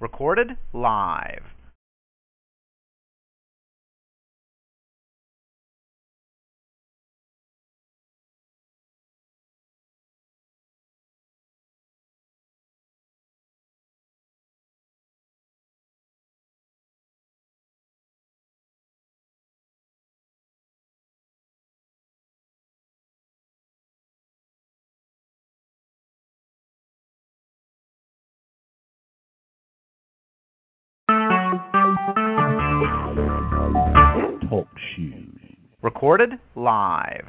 Recorded live. Recorded live.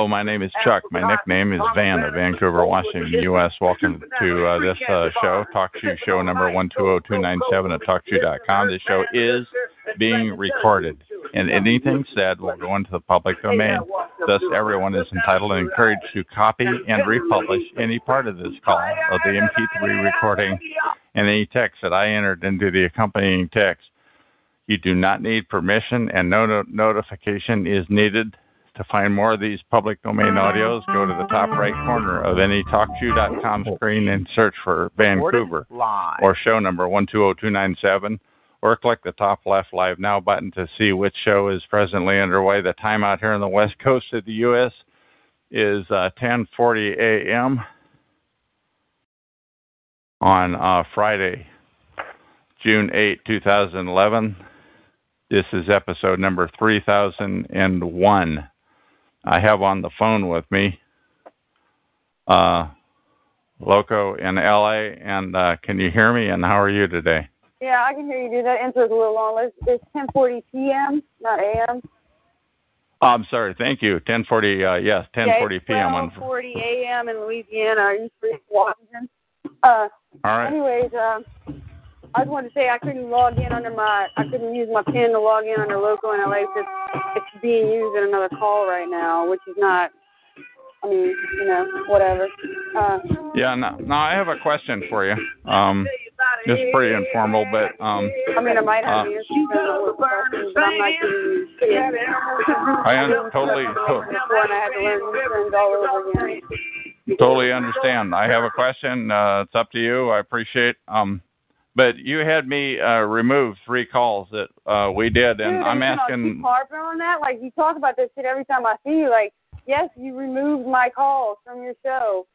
Hello, my name is Chuck. My nickname is Van of Vancouver, Washington, U.S. Welcome to uh, this uh, show, Talk Shoe Show number 120297 at TalkShoe.com. This show is being recorded, and anything said will go into the public domain. Thus, everyone is entitled and encouraged to copy and republish any part of this call of the MP3 recording and any text that I entered into the accompanying text. You do not need permission, and no no- notification is needed. To find more of these public domain audios, go to the top right corner of any TalkShoe.com screen and search for Vancouver or show number 120297, or click the top left Live Now button to see which show is presently underway. The time out here on the west coast of the U.S. is uh, 10:40 a.m. on uh, Friday, June 8, 2011. This is episode number 3001. I have on the phone with me uh, Loco in LA. And uh, can you hear me? And how are you today? Yeah, I can hear you, dude. That intro's a little long. It's, it's 10:40 p.m., not a.m. Oh, I'm sorry. Thank you. 10:40. Uh, yes, 10:40 p.m. on. 12:40 a.m. in Louisiana, East Street, Washington. Uh, All right. anyways, uh, I just wanted to say I couldn't log in under my, I couldn't use my PIN to log in under Loco in LA because it's being used in another call right now, which is not I mean, you know, whatever. Uh, Yeah, no, no, I have a question for you. Um, it's pretty informal, but um, I mean, I might have Uh, answers but I'm not getting. I un- totally, to- I had to learn all over again. totally understand. I have a question. Uh, it's up to you. I appreciate. Um, but you had me uh, remove three calls that uh, we did, and Dude, I'm asking. harping on that. Like you talk about this shit every time I see you. Like, yes, you removed my calls from your show.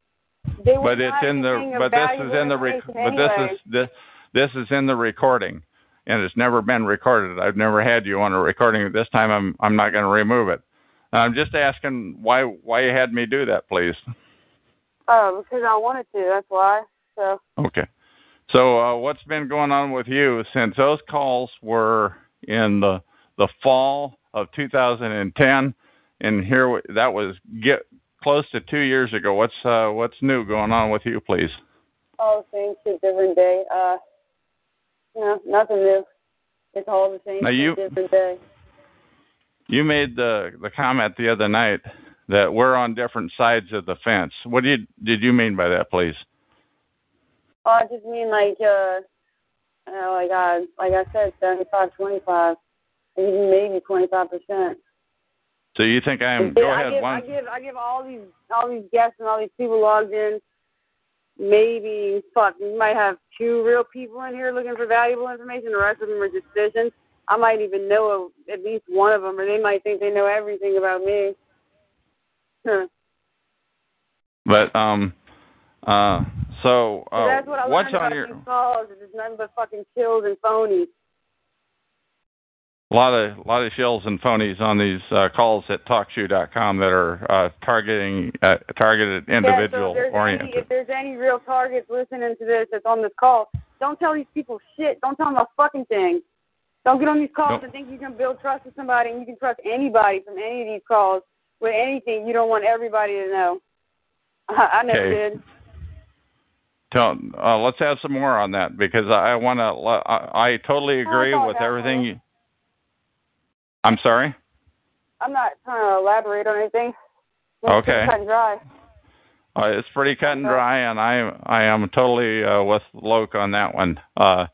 They But it's in the. But this is in the. Rec- but this is this. This is in the recording, and it's never been recorded. I've never had you on a recording. This time, I'm. I'm not going to remove it. I'm just asking why. Why you had me do that, please. Oh, because I wanted to. That's why. So Okay. So uh, what's been going on with you since those calls were in the the fall of 2010, and here that was get close to two years ago. What's uh, what's new going on with you, please? Oh, same shit, different day. Uh, no, nothing new. It's all the same Now you- different day. You made the the comment the other night that we're on different sides of the fence. What did did you mean by that, please? Oh, I just mean like uh, know, like I like I said, seventy five, twenty five, even maybe twenty five percent. So you think I'm? Yeah, Go I ahead. give, One. I give I give all these all these guests and all these people logged in. Maybe fuck, we might have two real people in here looking for valuable information. The rest of them are just fishing. I might even know at least one of them, or they might think they know everything about me. Huh. But um, uh, so So uh, that's what I what's on your? calls. is It's nothing but fucking chills and phonies. A lot of a lot of shills and phonies on these uh, calls at TalkShoe.com that are uh, targeting uh, targeted individual yeah, so if oriented. Any, if there's any real targets listening to this that's on this call, don't tell these people shit. Don't tell them a fucking thing. Don't get on these calls Nope. and think you can build trust with somebody and you can trust anybody from any of these calls with anything. You don't want everybody to know. I, I never Okay. did. Tell, uh, let's have some more on that because I want to. I, I totally agree with everything. You, I'm sorry. I'm not trying to elaborate on anything. It's Okay. Cut and dry. Uh, it's pretty cut and dry, and I I am totally uh, with Loke on that one. Uh,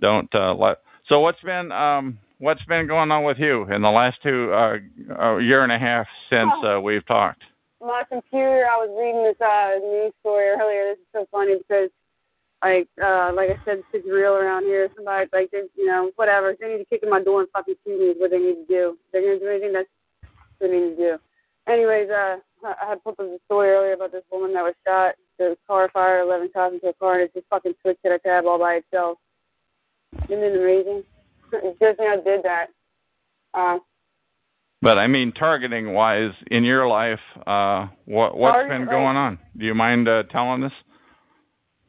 don't uh, let. So what's been um what's been going on with you in the last two uh, uh year and a half since uh, we've talked? My computer, I was reading this uh, news story earlier. This is so funny because, like, uh, like I said, it's real around here. Somebody, like, they, you know, whatever. They need to kick in my door and fucking shoot me. Is what they need to do. They're gonna do anything. That's they need to do. Anyways, uh, I had put up a story earlier about this woman that was shot. Was car fire, 11 shots into a car, and it just fucking switched to a tab all by itself. Isn't it amazing? It did that. Uh, But I mean, targeting wise, in your life, uh, what what's Target, been going on? Do you mind uh, telling us?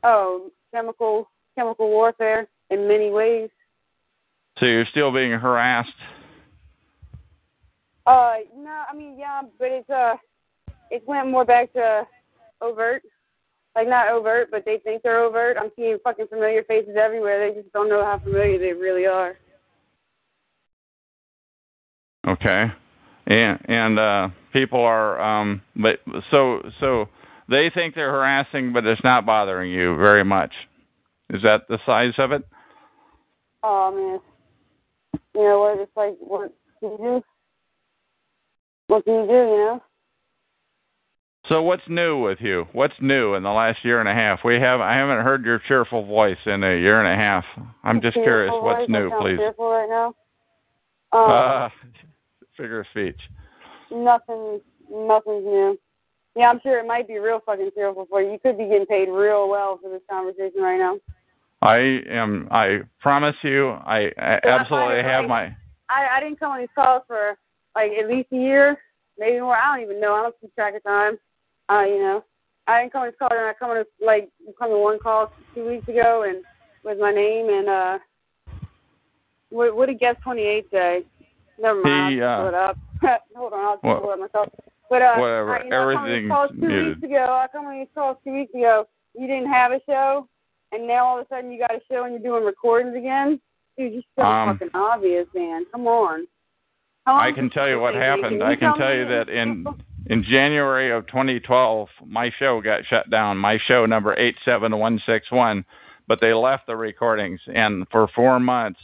oh, chemical chemical warfare in many ways. So you're still being harassed. Uh, no, I mean, yeah, but it's uh, it went more back to overt, like not overt, but they think they're overt. I'm seeing fucking familiar faces everywhere. They just don't know how familiar they really are. Okay. And and uh, people are um, but so so they think they're harassing, but it's not bothering you very much. Is that the size of it? Oh man, you know what? It's like what can you do? What can you do? You know? So what's new with you? What's new in the last year and a half? We have I haven't heard your cheerful voice in a year and a half. I'm just curious what's new, please. Cheerful right now. Um, Uh, figure of speech. Nothing, nothing's new. Yeah, I'm sure it might be real fucking cheerful for you. You could be getting paid real well for this conversation right now. I am. I promise you. I, I Well, I absolutely have like- my. I I didn't come on these calls for like at least a year, maybe more. I don't even know. I don't keep track of time. Uh, you know, I didn't come on these calls, and I come on this, like come to one call two weeks ago, and with my name and uh, what what did guest 28 say? Never mind. He, I'll uh, it up. Hold on, I'll just pull it myself. But uh, Whatever, I, you know, I come on these everything's calls two weeks ago. I come on these calls two weeks ago. You didn't have a show, and now all of a sudden you got a show and you're doing recordings again. Dude, you're so Um, fucking obvious, man. Come on. I can tell you what happened. Can I can tell tell me you that in in January of 2012, my show got shut down. My show number 87161, but they left the recordings, and for four months,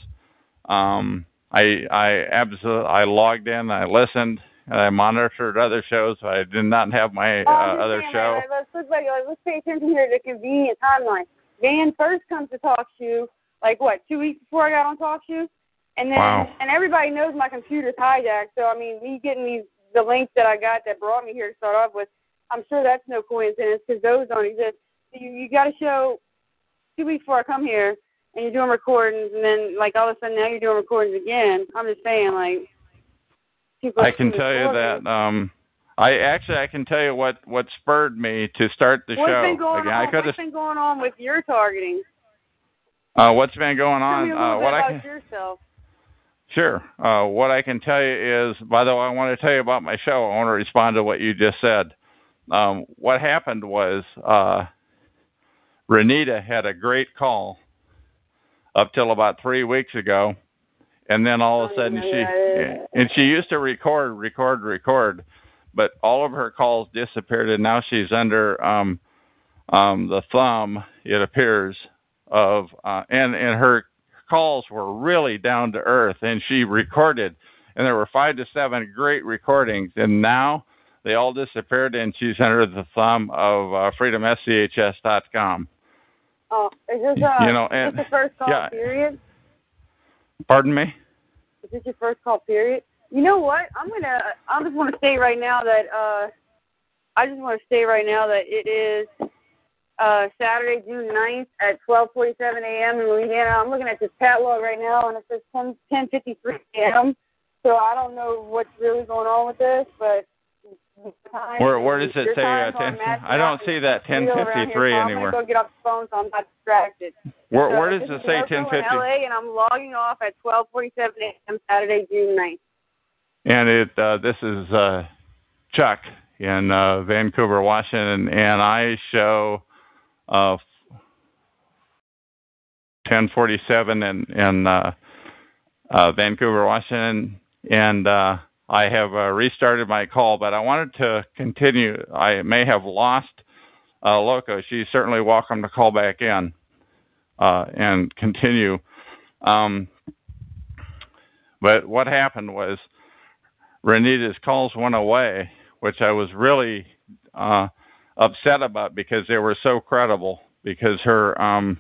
um, I I absolutely I logged in, I listened, and I monitored other shows. I did not have my uh, other show. That, let's look like let's pay attention here to the convenient timeline. Van first comes to talk to like what two weeks before I got on talk show, and then Wow. and everybody knows my computer's hijacked. So I mean, me getting these the links that I got that brought me here to start off with, I'm sure that's no coincidence because those don't exist. So you you got to show two weeks before I come here, and you're doing recordings, and then like all of a sudden now you're doing recordings again. I'm just saying like. people I can tell you that. Um, I actually I can tell you what what spurred me to start the What's show. been going Again, on? I could What's been going on with your targeting? Uh, what's been going Tell on? me a little Uh, what I can. yourself. Sure. Uh, what I can tell you is, by the way, I want to tell you about my show. I want to respond to what you just said. Um, what happened was uh, Renita had a great call up till about three weeks ago, and then all of a sudden she and she used to record, record, record, but all of her calls disappeared, and now she's under um, um, the thumb. It appears of uh, and and her calls were really down to earth, and she recorded, and there were five to seven great recordings, and now they all disappeared, and she's under the thumb of uh, freedomschs.com. Oh, is this uh, You know, is and- this the first call yeah. period? Pardon me. Is this your first call period? You know what? I'm gonna. I just want to say right now that uh, I just want to say right now that it is uh Saturday, June 9th at 12:47 a.m. in Louisiana. I'm looking at this catalog right now, and it says 10 10:53 a.m. So I don't know what's really going on with this, but. Time- Where- where does it your say, uh, 10 I don't see that around 10:53 here, anywhere. I'm gonna go get off the phone, so I'm not distracted. Where So where does it say in 1050? LA, and I'm logging off at 12:47 a.m. Saturday, June 9th. And it uh, this is uh, Chuck in uh, Vancouver, Washington, and I show uh, 1047 in in uh, uh, Vancouver, Washington, and uh, I have uh, restarted my call, but I wanted to continue. I may have lost uh, Loco. She's certainly welcome to call back in uh, and continue. Um, but what happened was Renita's calls went away, which I was really uh, upset about because they were so credible. Because her um,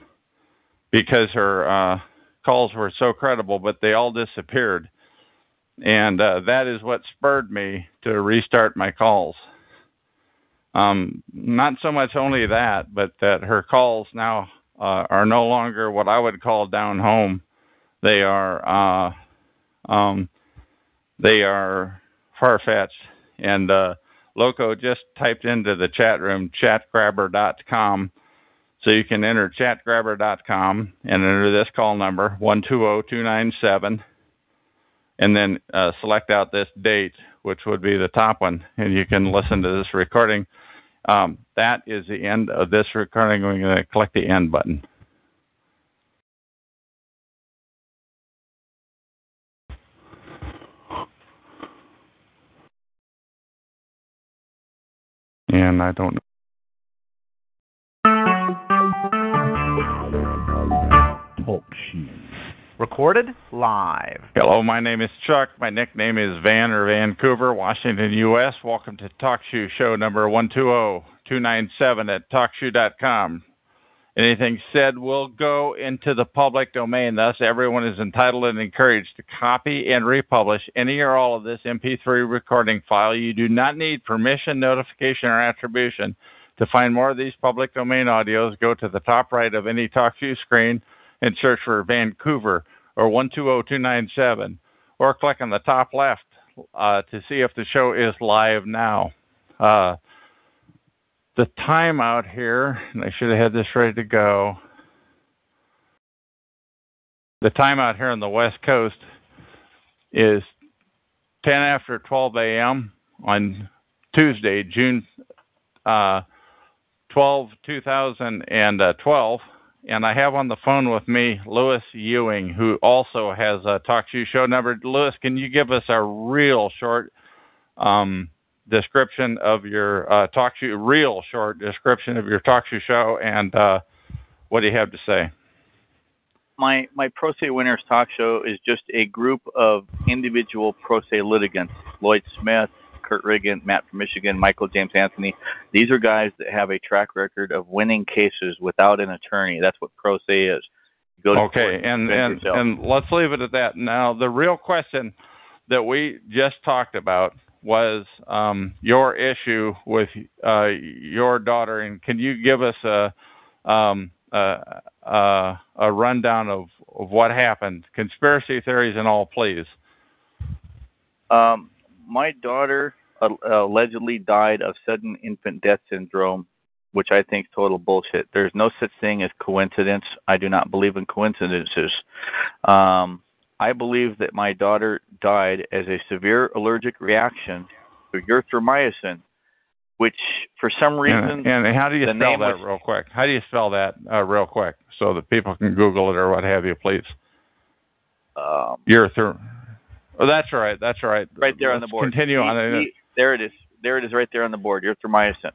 because her uh, calls were so credible, but they all disappeared, and uh, that is what spurred me to restart my calls. Um, not so much only that, but that her calls now uh, are no longer what I would call down home. They are uh, um, they are far fetched. And uh, Loco just typed into the chat room chatgrabber.com. So you can enter chatgrabber.com and enter this call number 120297 and then uh, select out this date, which would be the top one, and you can listen to this recording. Um, that is the end of this recording. We're going to click the end button. And I don't know. Talk shoes. Recorded live. Hello, my name is Chuck. My nickname is Van or Vancouver, Washington, U.S. Welcome to TalkShoe Show number 120297 at TalkShoe.com. Anything said will go into the public domain. Thus, everyone is entitled and encouraged to copy and republish any or all of this MP3 recording file. You do not need permission, notification, or attribution. To find more of these public domain audios, go to the top right of any TalkShoe screen and search for Vancouver or 120297, or click on the top left uh, to see if the show is live now. Uh, the time out here, and I should have had this ready to go. The time out here on the West Coast is 10 after 12 a.m. on Tuesday, June uh, 12, 2012 and I have on the phone with me Lewis Ewing, who also has a talk show show number. Lewis, can you give us a real short um, description of your uh, talk show, real short description of your talk show show, and uh, what do you have to say? My my Pro Se Winners talk show is just a group of individual pro se litigants: Lloyd Smith, Kurt Riggin, Matt from Michigan, Michael James Anthony. These are guys that have a track record of winning cases without an attorney. That's what pro se is. okay, and and and let's leave it at that. Now, the real question that we just talked about was um, your issue with uh, your daughter, and can you give us a um, a, a, a rundown of, of what happened, conspiracy theories and all, please? Um, my daughter allegedly died of sudden infant death syndrome, which I think is total bullshit. There's no such thing as coincidence. I do not believe in coincidences. Um, I believe that my daughter died as a severe allergic reaction to erythromycin, which for some reason. And, and how do you spell that was, real quick? How do you spell that uh, real quick so that people can Google it or what have you, please? Um, Erythr. Oh, that's right. That's right. Right there Let's on the board. Continue e- on. E- there it is. There it is, right there on the board. Erythromycin.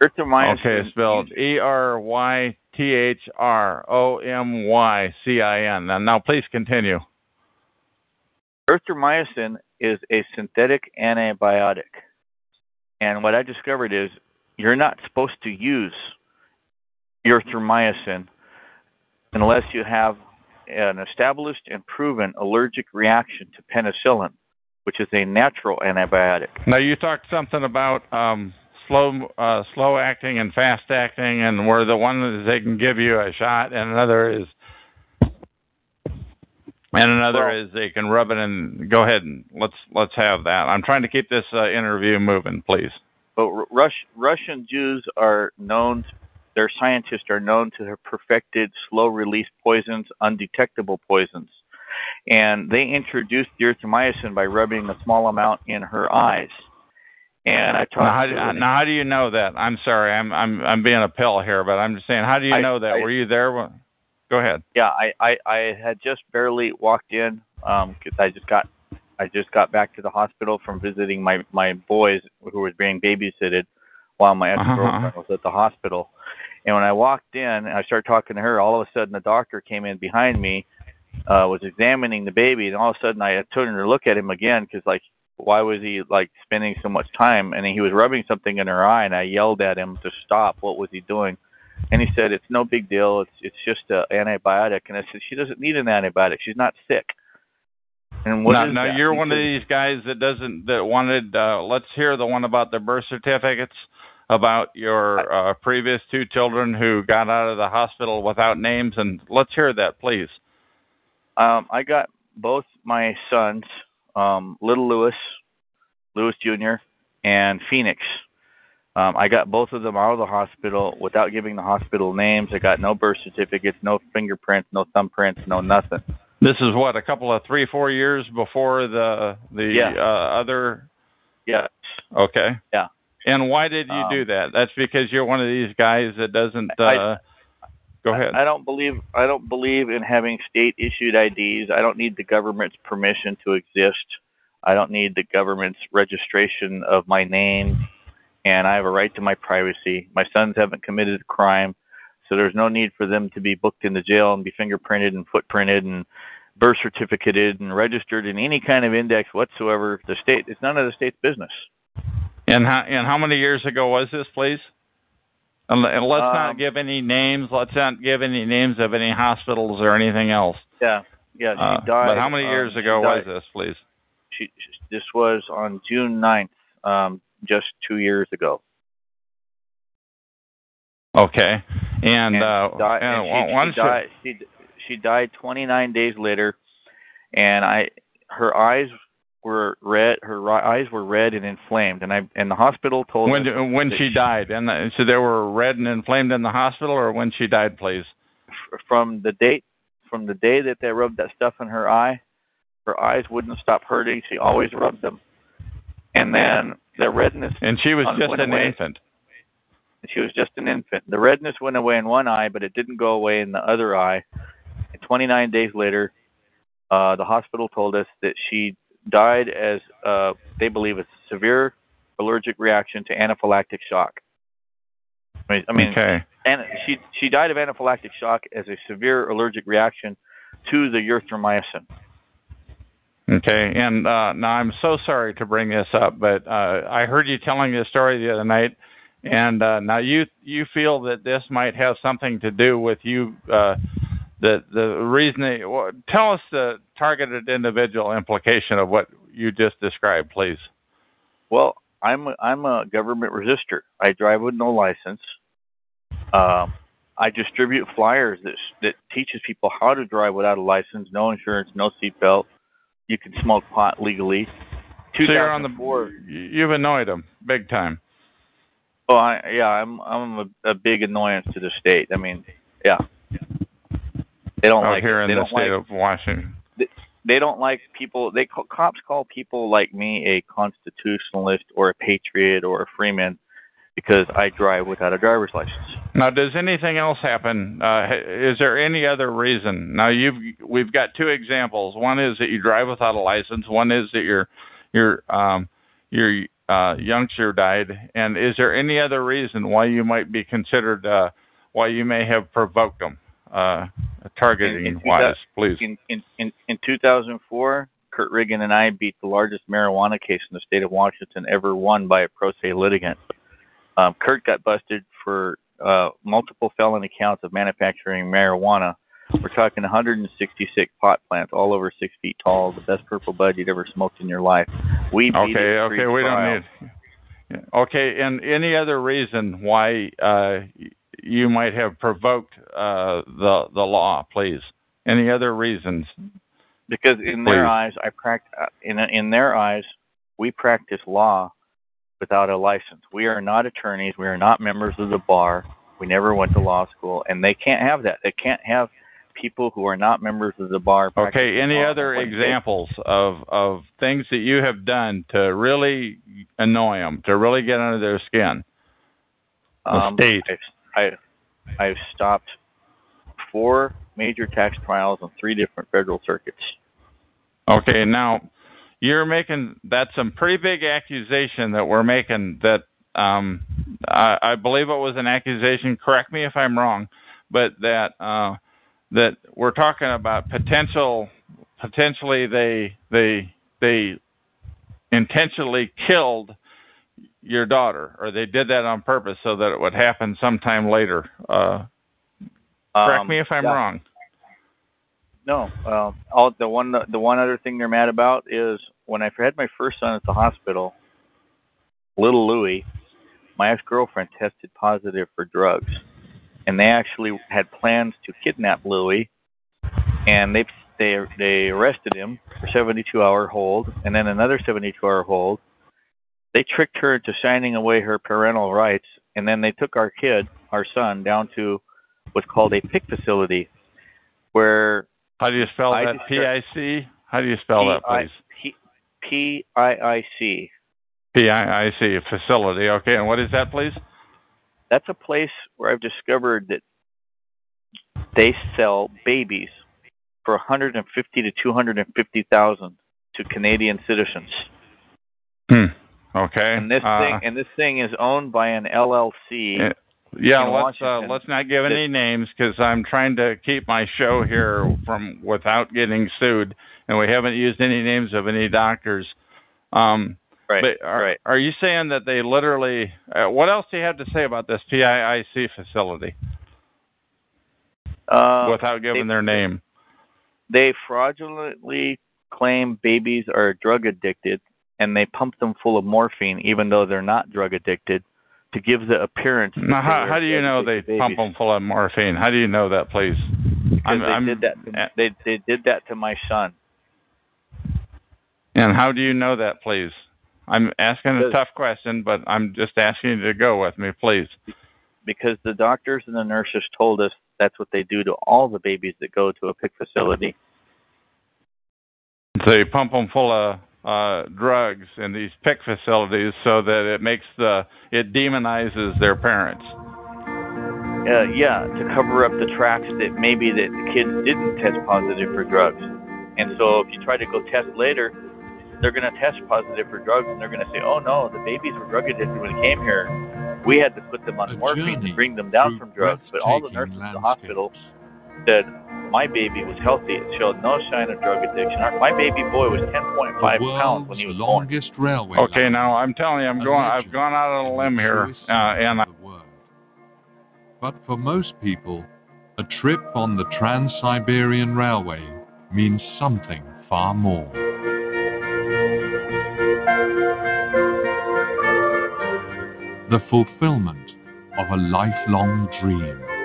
Erythromycin. Okay, spelled E R Y T H R O M Y C I N. Now, now, please continue. Erythromycin is a synthetic antibiotic. And what I discovered is you're not supposed to use erythromycin unless you have an established and proven allergic reaction to penicillin, which is a natural antibiotic. Now, you talked something about um, slow, uh, slow acting and fast acting, and where the one is they can give you a shot, and another is, and another Well- is they can rub it in. Go ahead and let's let's have that. I'm trying to keep this uh, interview moving, please. But Ru- Rush, Russian Jews are known, their scientists are known to have perfected slow release poisons, undetectable poisons. And they introduced erythromycin by rubbing a small amount in her eyes. And I talked Now how, to do, her- now, how do you know that? I'm sorry, I'm I'm I'm being a pill here, but I'm just saying, how do you I- know that? I- Were you there? when- Go ahead. Yeah, I, I, I had just barely walked in um 'cause I just got I just got back to the hospital from visiting my my boys who was being babysitted while my ex girlfriend Uh-huh. was at the hospital. And when I walked in and I started talking to her, all of a sudden the doctor came in behind me, uh, was examining the baby, and all of a sudden I turned to look at him again because like why was he like spending so much time? And he was rubbing something in her eye, and I yelled at him to stop. What was he doing? And he said, "It's no big deal. It's it's just an antibiotic." And I said, "She doesn't need an antibiotic. She's not sick." And what now, is now you're He one of these guys that doesn't that wanted. Uh, let's hear the one about the birth certificates about your uh, previous two children who got out of the hospital without names, and let's hear that, please. Um, I got both my sons, um, Little Lewis, Lewis Jr., and Phoenix. Um, I got both of them out of the hospital without giving the hospital names. I got no birth certificates, no fingerprints, no thumbprints, no nothing. This is what a couple of three, four years before the the Yeah. uh, other. Yes. Okay. Yeah. And why did you Um, do that? That's because you're one of these guys that doesn't. Uh, I- go ahead. I don't believe I don't believe in having state issued IDs. I don't need the government's permission to exist. I don't need the government's registration of my name and I have a right to my privacy. My sons haven't committed a crime, so there's no need for them to be booked into jail and be fingerprinted and footprinted and birth certificated and registered in any kind of index whatsoever. The state it's none of the state's business. And how and how many years ago was this, please? And, and let's not Um, give any names. Let's not give any names of any hospitals or anything else. Yeah. Yeah, she Uh, died. but how many um, years she ago was this, please? she, she- this was on June 9th, um, just two years ago. Okay. And, And uh, di- and and she, she died. She she died 29 days later, and I her eyes were red. Her eyes were red and inflamed, and I and the hospital told when us when that she died, and uh, so they were red and inflamed in the hospital, or when she died, please. from the date from the day that they rubbed that stuff in her eye, her eyes wouldn't stop hurting. She always rubbed them, and then the redness. And she was just an away. infant. She was just an infant. The redness went away in one eye, but it didn't go away in the other eye. And 29 days later, uh, the hospital told us that she died as uh, they believe a severe allergic reaction to anaphylactic shock. I mean, I mean okay. and she she died of anaphylactic shock as a severe allergic reaction to the erythromycin. Okay, and uh, now I'm so sorry to bring this up, but uh, I heard you telling this story the other night, and uh, now you you feel that this might have something to do with you. Uh, the the reason. Well, tell us the targeted individual implication of what you just described, please. Well, I'm a, I'm a government resistor. I drive with no license. Um, I distribute flyers that that teaches people how to drive without a license, no insurance, no seatbelt you can smoke pot legally. So you're on the board. You've annoyed them big time. Oh, I, yeah, I'm I'm a, a big annoyance to the state. I mean, yeah, they don't Out like here it. in they the state like, of Washington. They, they don't like people. They call, cops call people like me a constitutionalist or a patriot or a freeman because I drive without a driver's license. Now, does anything else happen? Uh, is there any other reason? Now, you've we've got two examples. One is that you drive without a license. One is that your your um, your uh, youngster died. And is there any other reason why you might be considered uh, why you may have provoked them, targeting in, in wise, please? In, in in in 2004, Kurt Riggin and I beat the largest marijuana case in the state of Washington ever won by a pro se litigant. Um, Kurt got busted for uh, multiple felony counts of manufacturing marijuana. We're talking 166 pot plants, all over six feet tall, the best purple bud you'd ever smoked in your life. We beat okay, it okay, we don't need. Okay, and any other reason why uh, you might have provoked uh, the the law, please? Any other reasons? Because in Please. their eyes, I pract- uh, in in their eyes, we practice law without a license. We are not attorneys. We are not members of the bar. We never went to law school, and they can't have that. They can't have people who are not members of the bar. Okay, any other examples of of things that you have done to really annoy them, to really get under their skin? The Um, state. I've, I, I've stopped four major tax trials on three different federal circuits. Okay, now you're making that's some pretty big accusation that we're making that um I, I believe it was an accusation, correct me if I'm wrong, but that uh that we're talking about potential potentially they they they intentionally killed your daughter or they did that on purpose so that it would happen sometime later. Uh correct Um, me if I'm yeah. wrong. No, uh, all the one the one other thing they're mad about is when I had my first son at the hospital, little Louis, my ex girlfriend tested positive for drugs, and they actually had plans to kidnap Louis, and they they they arrested him for 72 hour hold, and then another 72 hour hold. They tricked her into signing away her parental rights, and then they took our kid, our son, down to what's called a PIC facility, where How do you spell I that? P I C? How do you spell that, please? P I I C. P I I C facility. Okay, and what is that, please? That's a place where I've discovered that they sell babies for 150 to 250,000 to Canadian citizens. Hmm. Okay. And this Uh, thing and this thing is owned by an LLC. Yeah, let's uh, let's not give any names because I'm trying to keep my show here from without getting sued, and we haven't used any names of any doctors. Um, right. but are, right. are you saying that they literally? Uh, what else do you have to say about this PIIC facility Uh, without giving they- their name? they fraudulently claim babies are drug addicted and they pump them full of morphine even though they're not drug addicted to give the appearance Now, how, how do you know they drug-addicted pump them full of morphine? How do you know that, please? because I'm- they I'm- did that to, they they did that to my son And how do you know that, please? I'm asking a tough question, but I'm just asking you to go with me, please. because the doctors and the nurses told us that's what they do to all the babies that go to a PIC facility So you pump them full of uh, drugs in these PIC facilities so that it makes the it demonizes their parents. uh, yeah to cover up the tracks that maybe that the kids didn't test positive for drugs and so if you try to go test later they're going to test positive for drugs, and they're going to say, "Oh no, the babies were drug addicted when they came here. We had to put them on A morphine to bring them down from drugs." But all the nurses breathtaking in the hospital said, "My baby was healthy. It showed no sign of drug addiction. Our- My baby boy was 10.5 pounds when he was born." railway Okay, now I'm telling you, I'm going. I've gone out on a limb here, uh, and I, of. But for most people, a trip on the Trans-Siberian Railway means something far more. The fulfillment of a lifelong dream.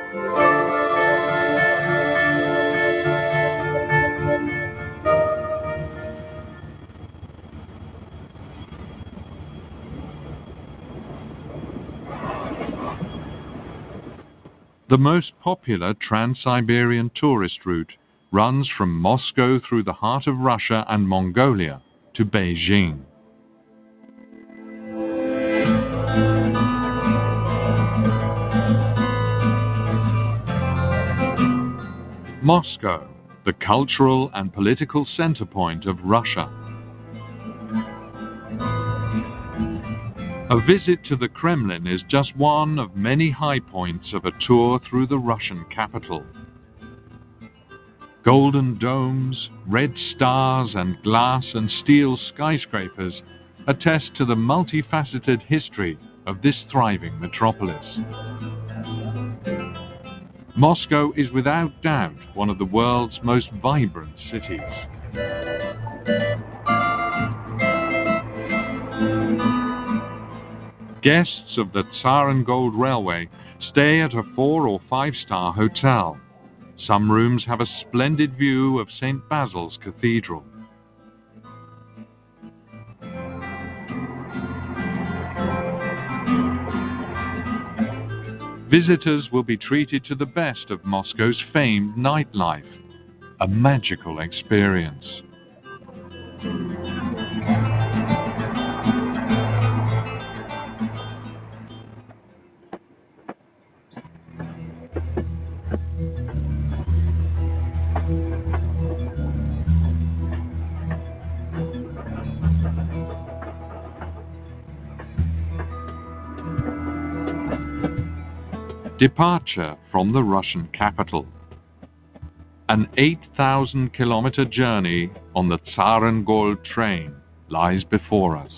The most popular Trans-Siberian tourist route runs from Moscow through the heart of Russia and Mongolia to Beijing. Moscow, the cultural and political center point of Russia. A visit to the Kremlin is just one of many high points of a tour through the Russian capital. Golden domes, red stars, and glass and steel skyscrapers attest to the multifaceted history of this thriving metropolis. Moscow is without doubt one of the world's most vibrant cities. Guests of the Zarengold Railway stay at a four or five star hotel. Some rooms have a splendid view of St. Basil's Cathedral. Visitors will be treated to the best of Moscow's famed nightlife, a magical experience. Departure from the Russian capital. An 8,000 kilometer journey on the Zarengold train lies before us.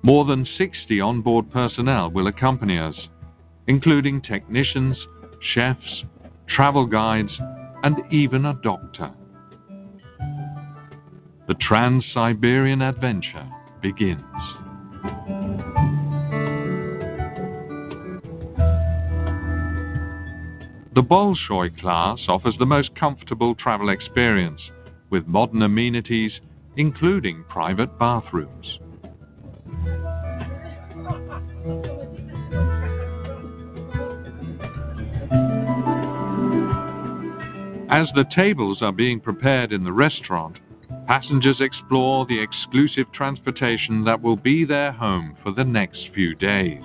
More than 60 onboard personnel will accompany us, including technicians, chefs, travel guides, and even a doctor. The Trans Siberian adventure begins. The Bolshoi class offers the most comfortable travel experience, with modern amenities, including private bathrooms. As the tables are being prepared in the restaurant, passengers explore the exclusive transportation that will be their home for the next few days.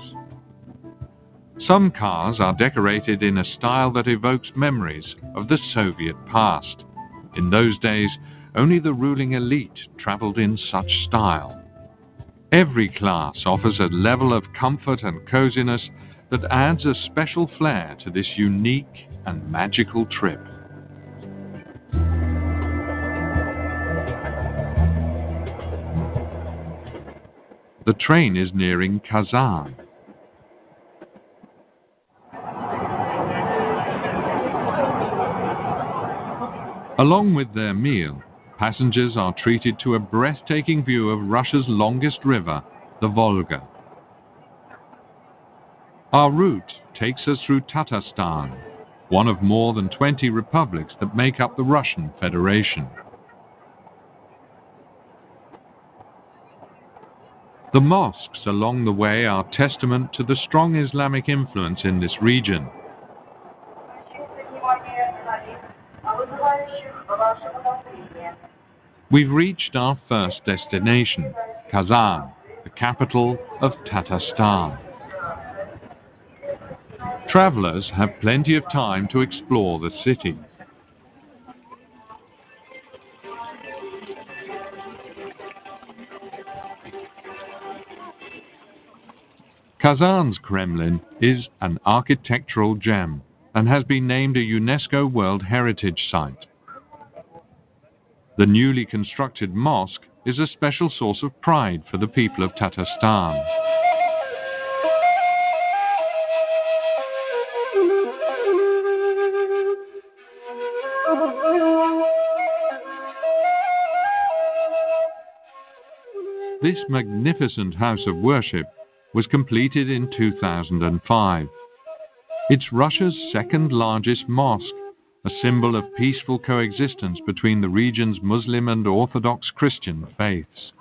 Some cars are decorated in a style that evokes memories of the Soviet past. In those days, only the ruling elite traveled in such style. Every class offers a level of comfort and coziness that adds a special flair to this unique and magical trip. The train is nearing Kazan. Along with their meal, passengers are treated to a breathtaking view of Russia's longest river, the Volga. Our route takes us through Tatarstan, one of more than 20 republics that make up the Russian Federation. The mosques along the way are testament to the strong Islamic influence in this region. We've reached our first destination, Kazan, the capital of Tatarstan. Travelers have plenty of time to explore the city. Kazan's Kremlin is an architectural gem and has been named a UNESCO World Heritage Site. The newly constructed mosque is a special source of pride for the people of Tatarstan. This magnificent house of worship was completed in 2005. It's Russia's second largest mosque, a symbol of peaceful coexistence between the region's Muslim and Orthodox Christian faiths.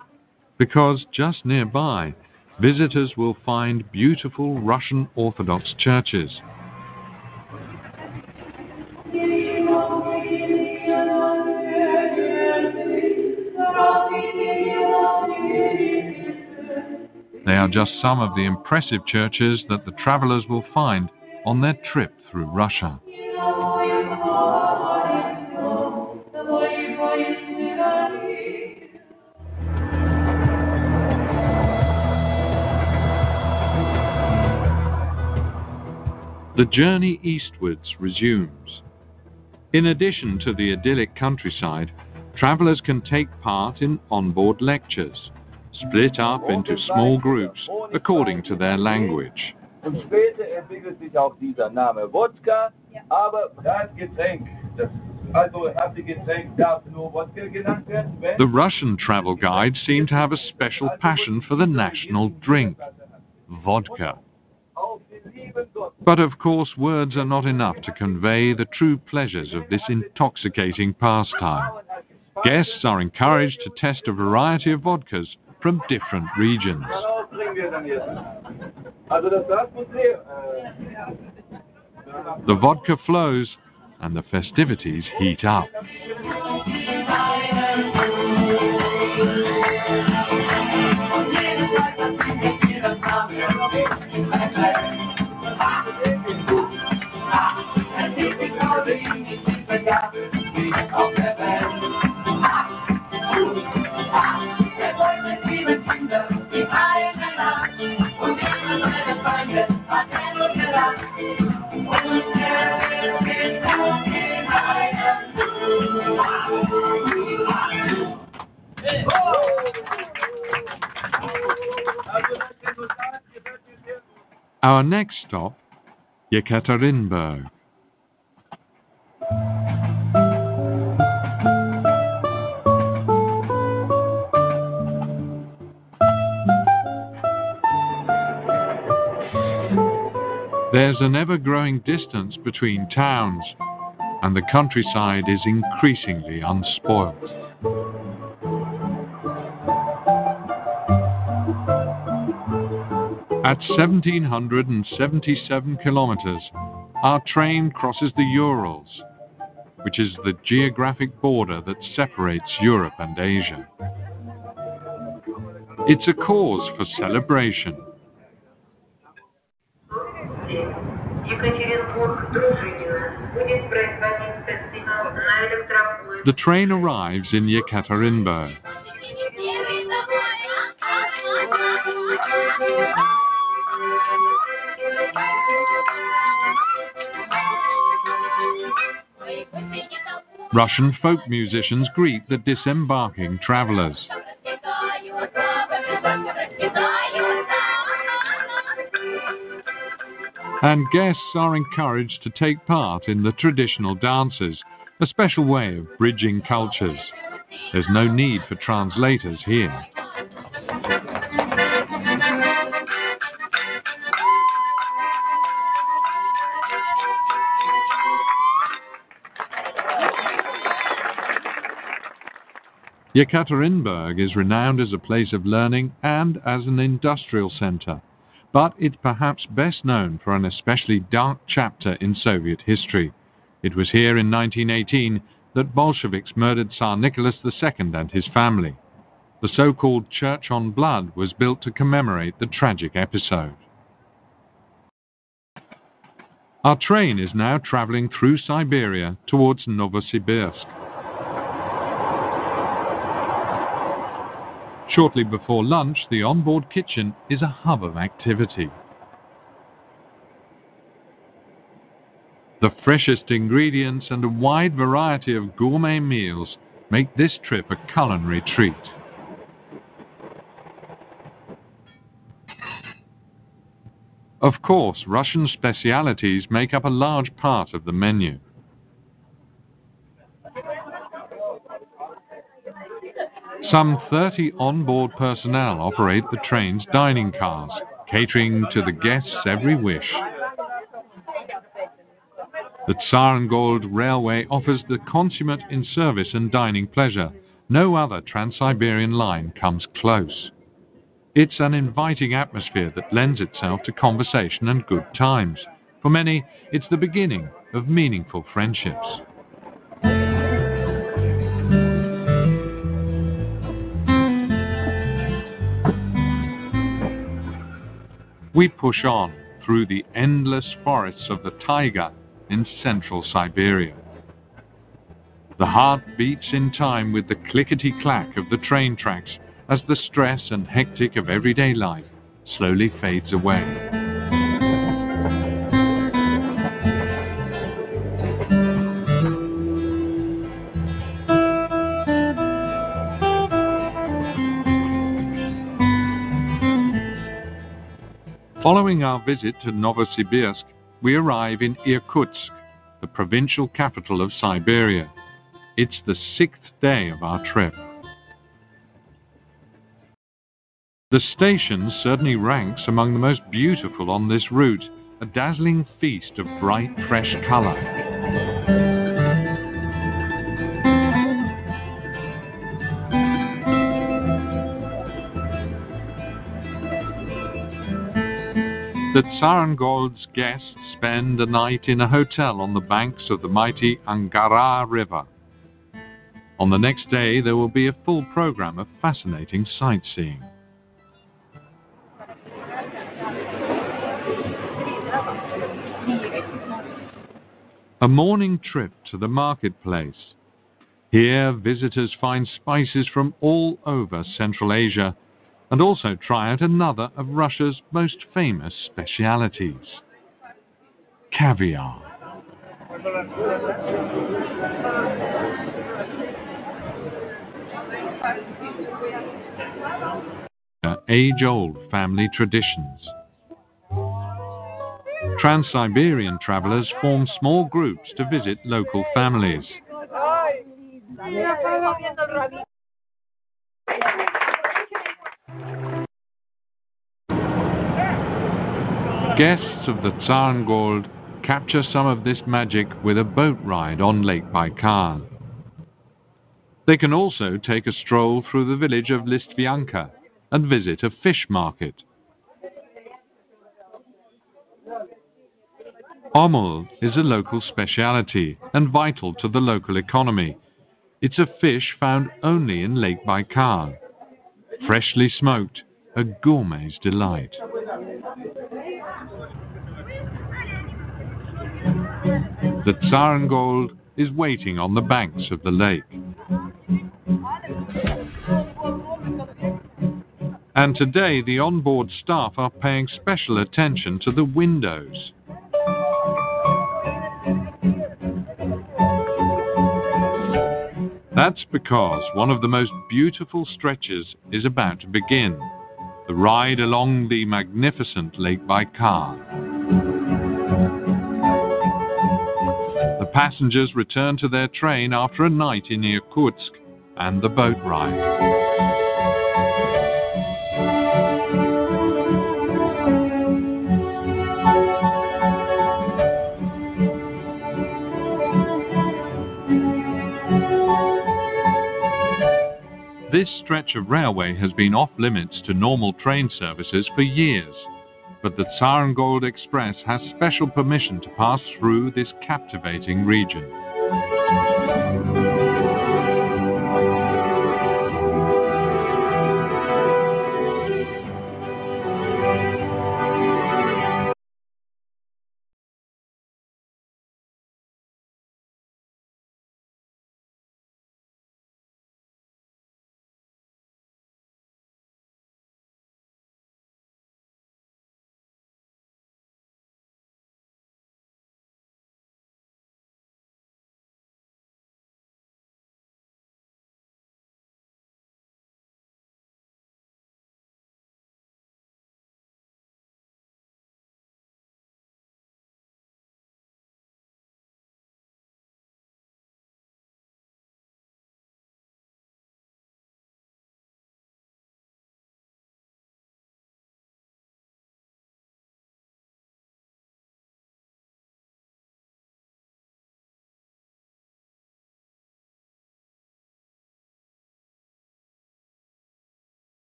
Because just nearby, visitors will find beautiful Russian Orthodox churches. They are just some of the impressive churches that the travelers will find on their trip through Russia. The journey eastwards resumes. In addition to the idyllic countryside, travelers can take part in onboard lectures, split up into small groups according to their language. Und später entwickelt sich auch dieser Name Wodka, aber das Getränk, das also erste Getränk darf nur Wodka genannt werden. Wenn The Russian travel guide seem to have a special passion for the national drink, vodka. But of course, words are not enough to convey the true pleasures of this intoxicating pastime. Guests are encouraged to test a variety of vodkas from different regions. The vodka flows and the festivities heat up. Our next stop, Yekaterinburg. There's an ever growing distance between towns, and the countryside is increasingly unspoilt. At 1777 kilometers, our train crosses the Urals, which is the geographic border that separates Europe and Asia. It's a cause for celebration. The train arrives in Yekaterinburg. Russian folk musicians greet the disembarking travelers. And guests are encouraged to take part in the traditional dances, a special way of bridging cultures. There's no need for translators here. Yekaterinburg is renowned as a place of learning and as an industrial center, but it's perhaps best known for an especially dark chapter in Soviet history. It was here in 1918 that Bolsheviks murdered Tsar Nicholas II and his family. The so called Church on Blood was built to commemorate the tragic episode. Our train is now traveling through Siberia towards Novosibirsk. Shortly before lunch, the onboard kitchen is a hub of activity. The freshest ingredients and a wide variety of gourmet meals make this trip a culinary treat. Of course, Russian specialities make up a large part of the menu. Some 30 onboard personnel operate the train's dining cars, catering to the guests' every wish. The Zarengold Railway offers the consummate in service and dining pleasure. No other Trans-Siberian line comes close. It's an inviting atmosphere that lends itself to conversation and good times. For many, it's the beginning of meaningful friendships. We push on through the endless forests of the taiga in central Siberia. The heart beats in time with the clickety clack of the train tracks as the stress and hectic of everyday life slowly fades away. Following our visit to Novosibirsk, we arrive in Irkutsk, the provincial capital of Siberia. It's the sixth day of our trip. The station certainly ranks among the most beautiful on this route, a dazzling feast of bright, fresh colour. The Zarengold's guests spend a night in a hotel on the banks of the mighty Angara River. On the next day, there will be a full program of fascinating sightseeing. A morning trip to the marketplace. Here, visitors find spices from all over Central Asia and also try out another of Russia's most famous specialities caviar. Age old family traditions. Trans Siberian travelers form small groups to visit local families. Guests of the Zarengold capture some of this magic with a boat ride on Lake Baikal. They can also take a stroll through the village of Listvyanka and visit a fish market. Omul is a local speciality and vital to the local economy. It's a fish found only in Lake Baikal. Freshly smoked, a gourmet's delight. The Zarengold is waiting on the banks of the lake. And today the onboard staff are paying special attention to the windows. That's because one of the most beautiful stretches is about to begin the ride along the magnificent Lake Baikal. Passengers return to their train after a night in Irkutsk and the boat ride. This stretch of railway has been off limits to normal train services for years, but the Zarengold Express has special permission to pass through this captivating region.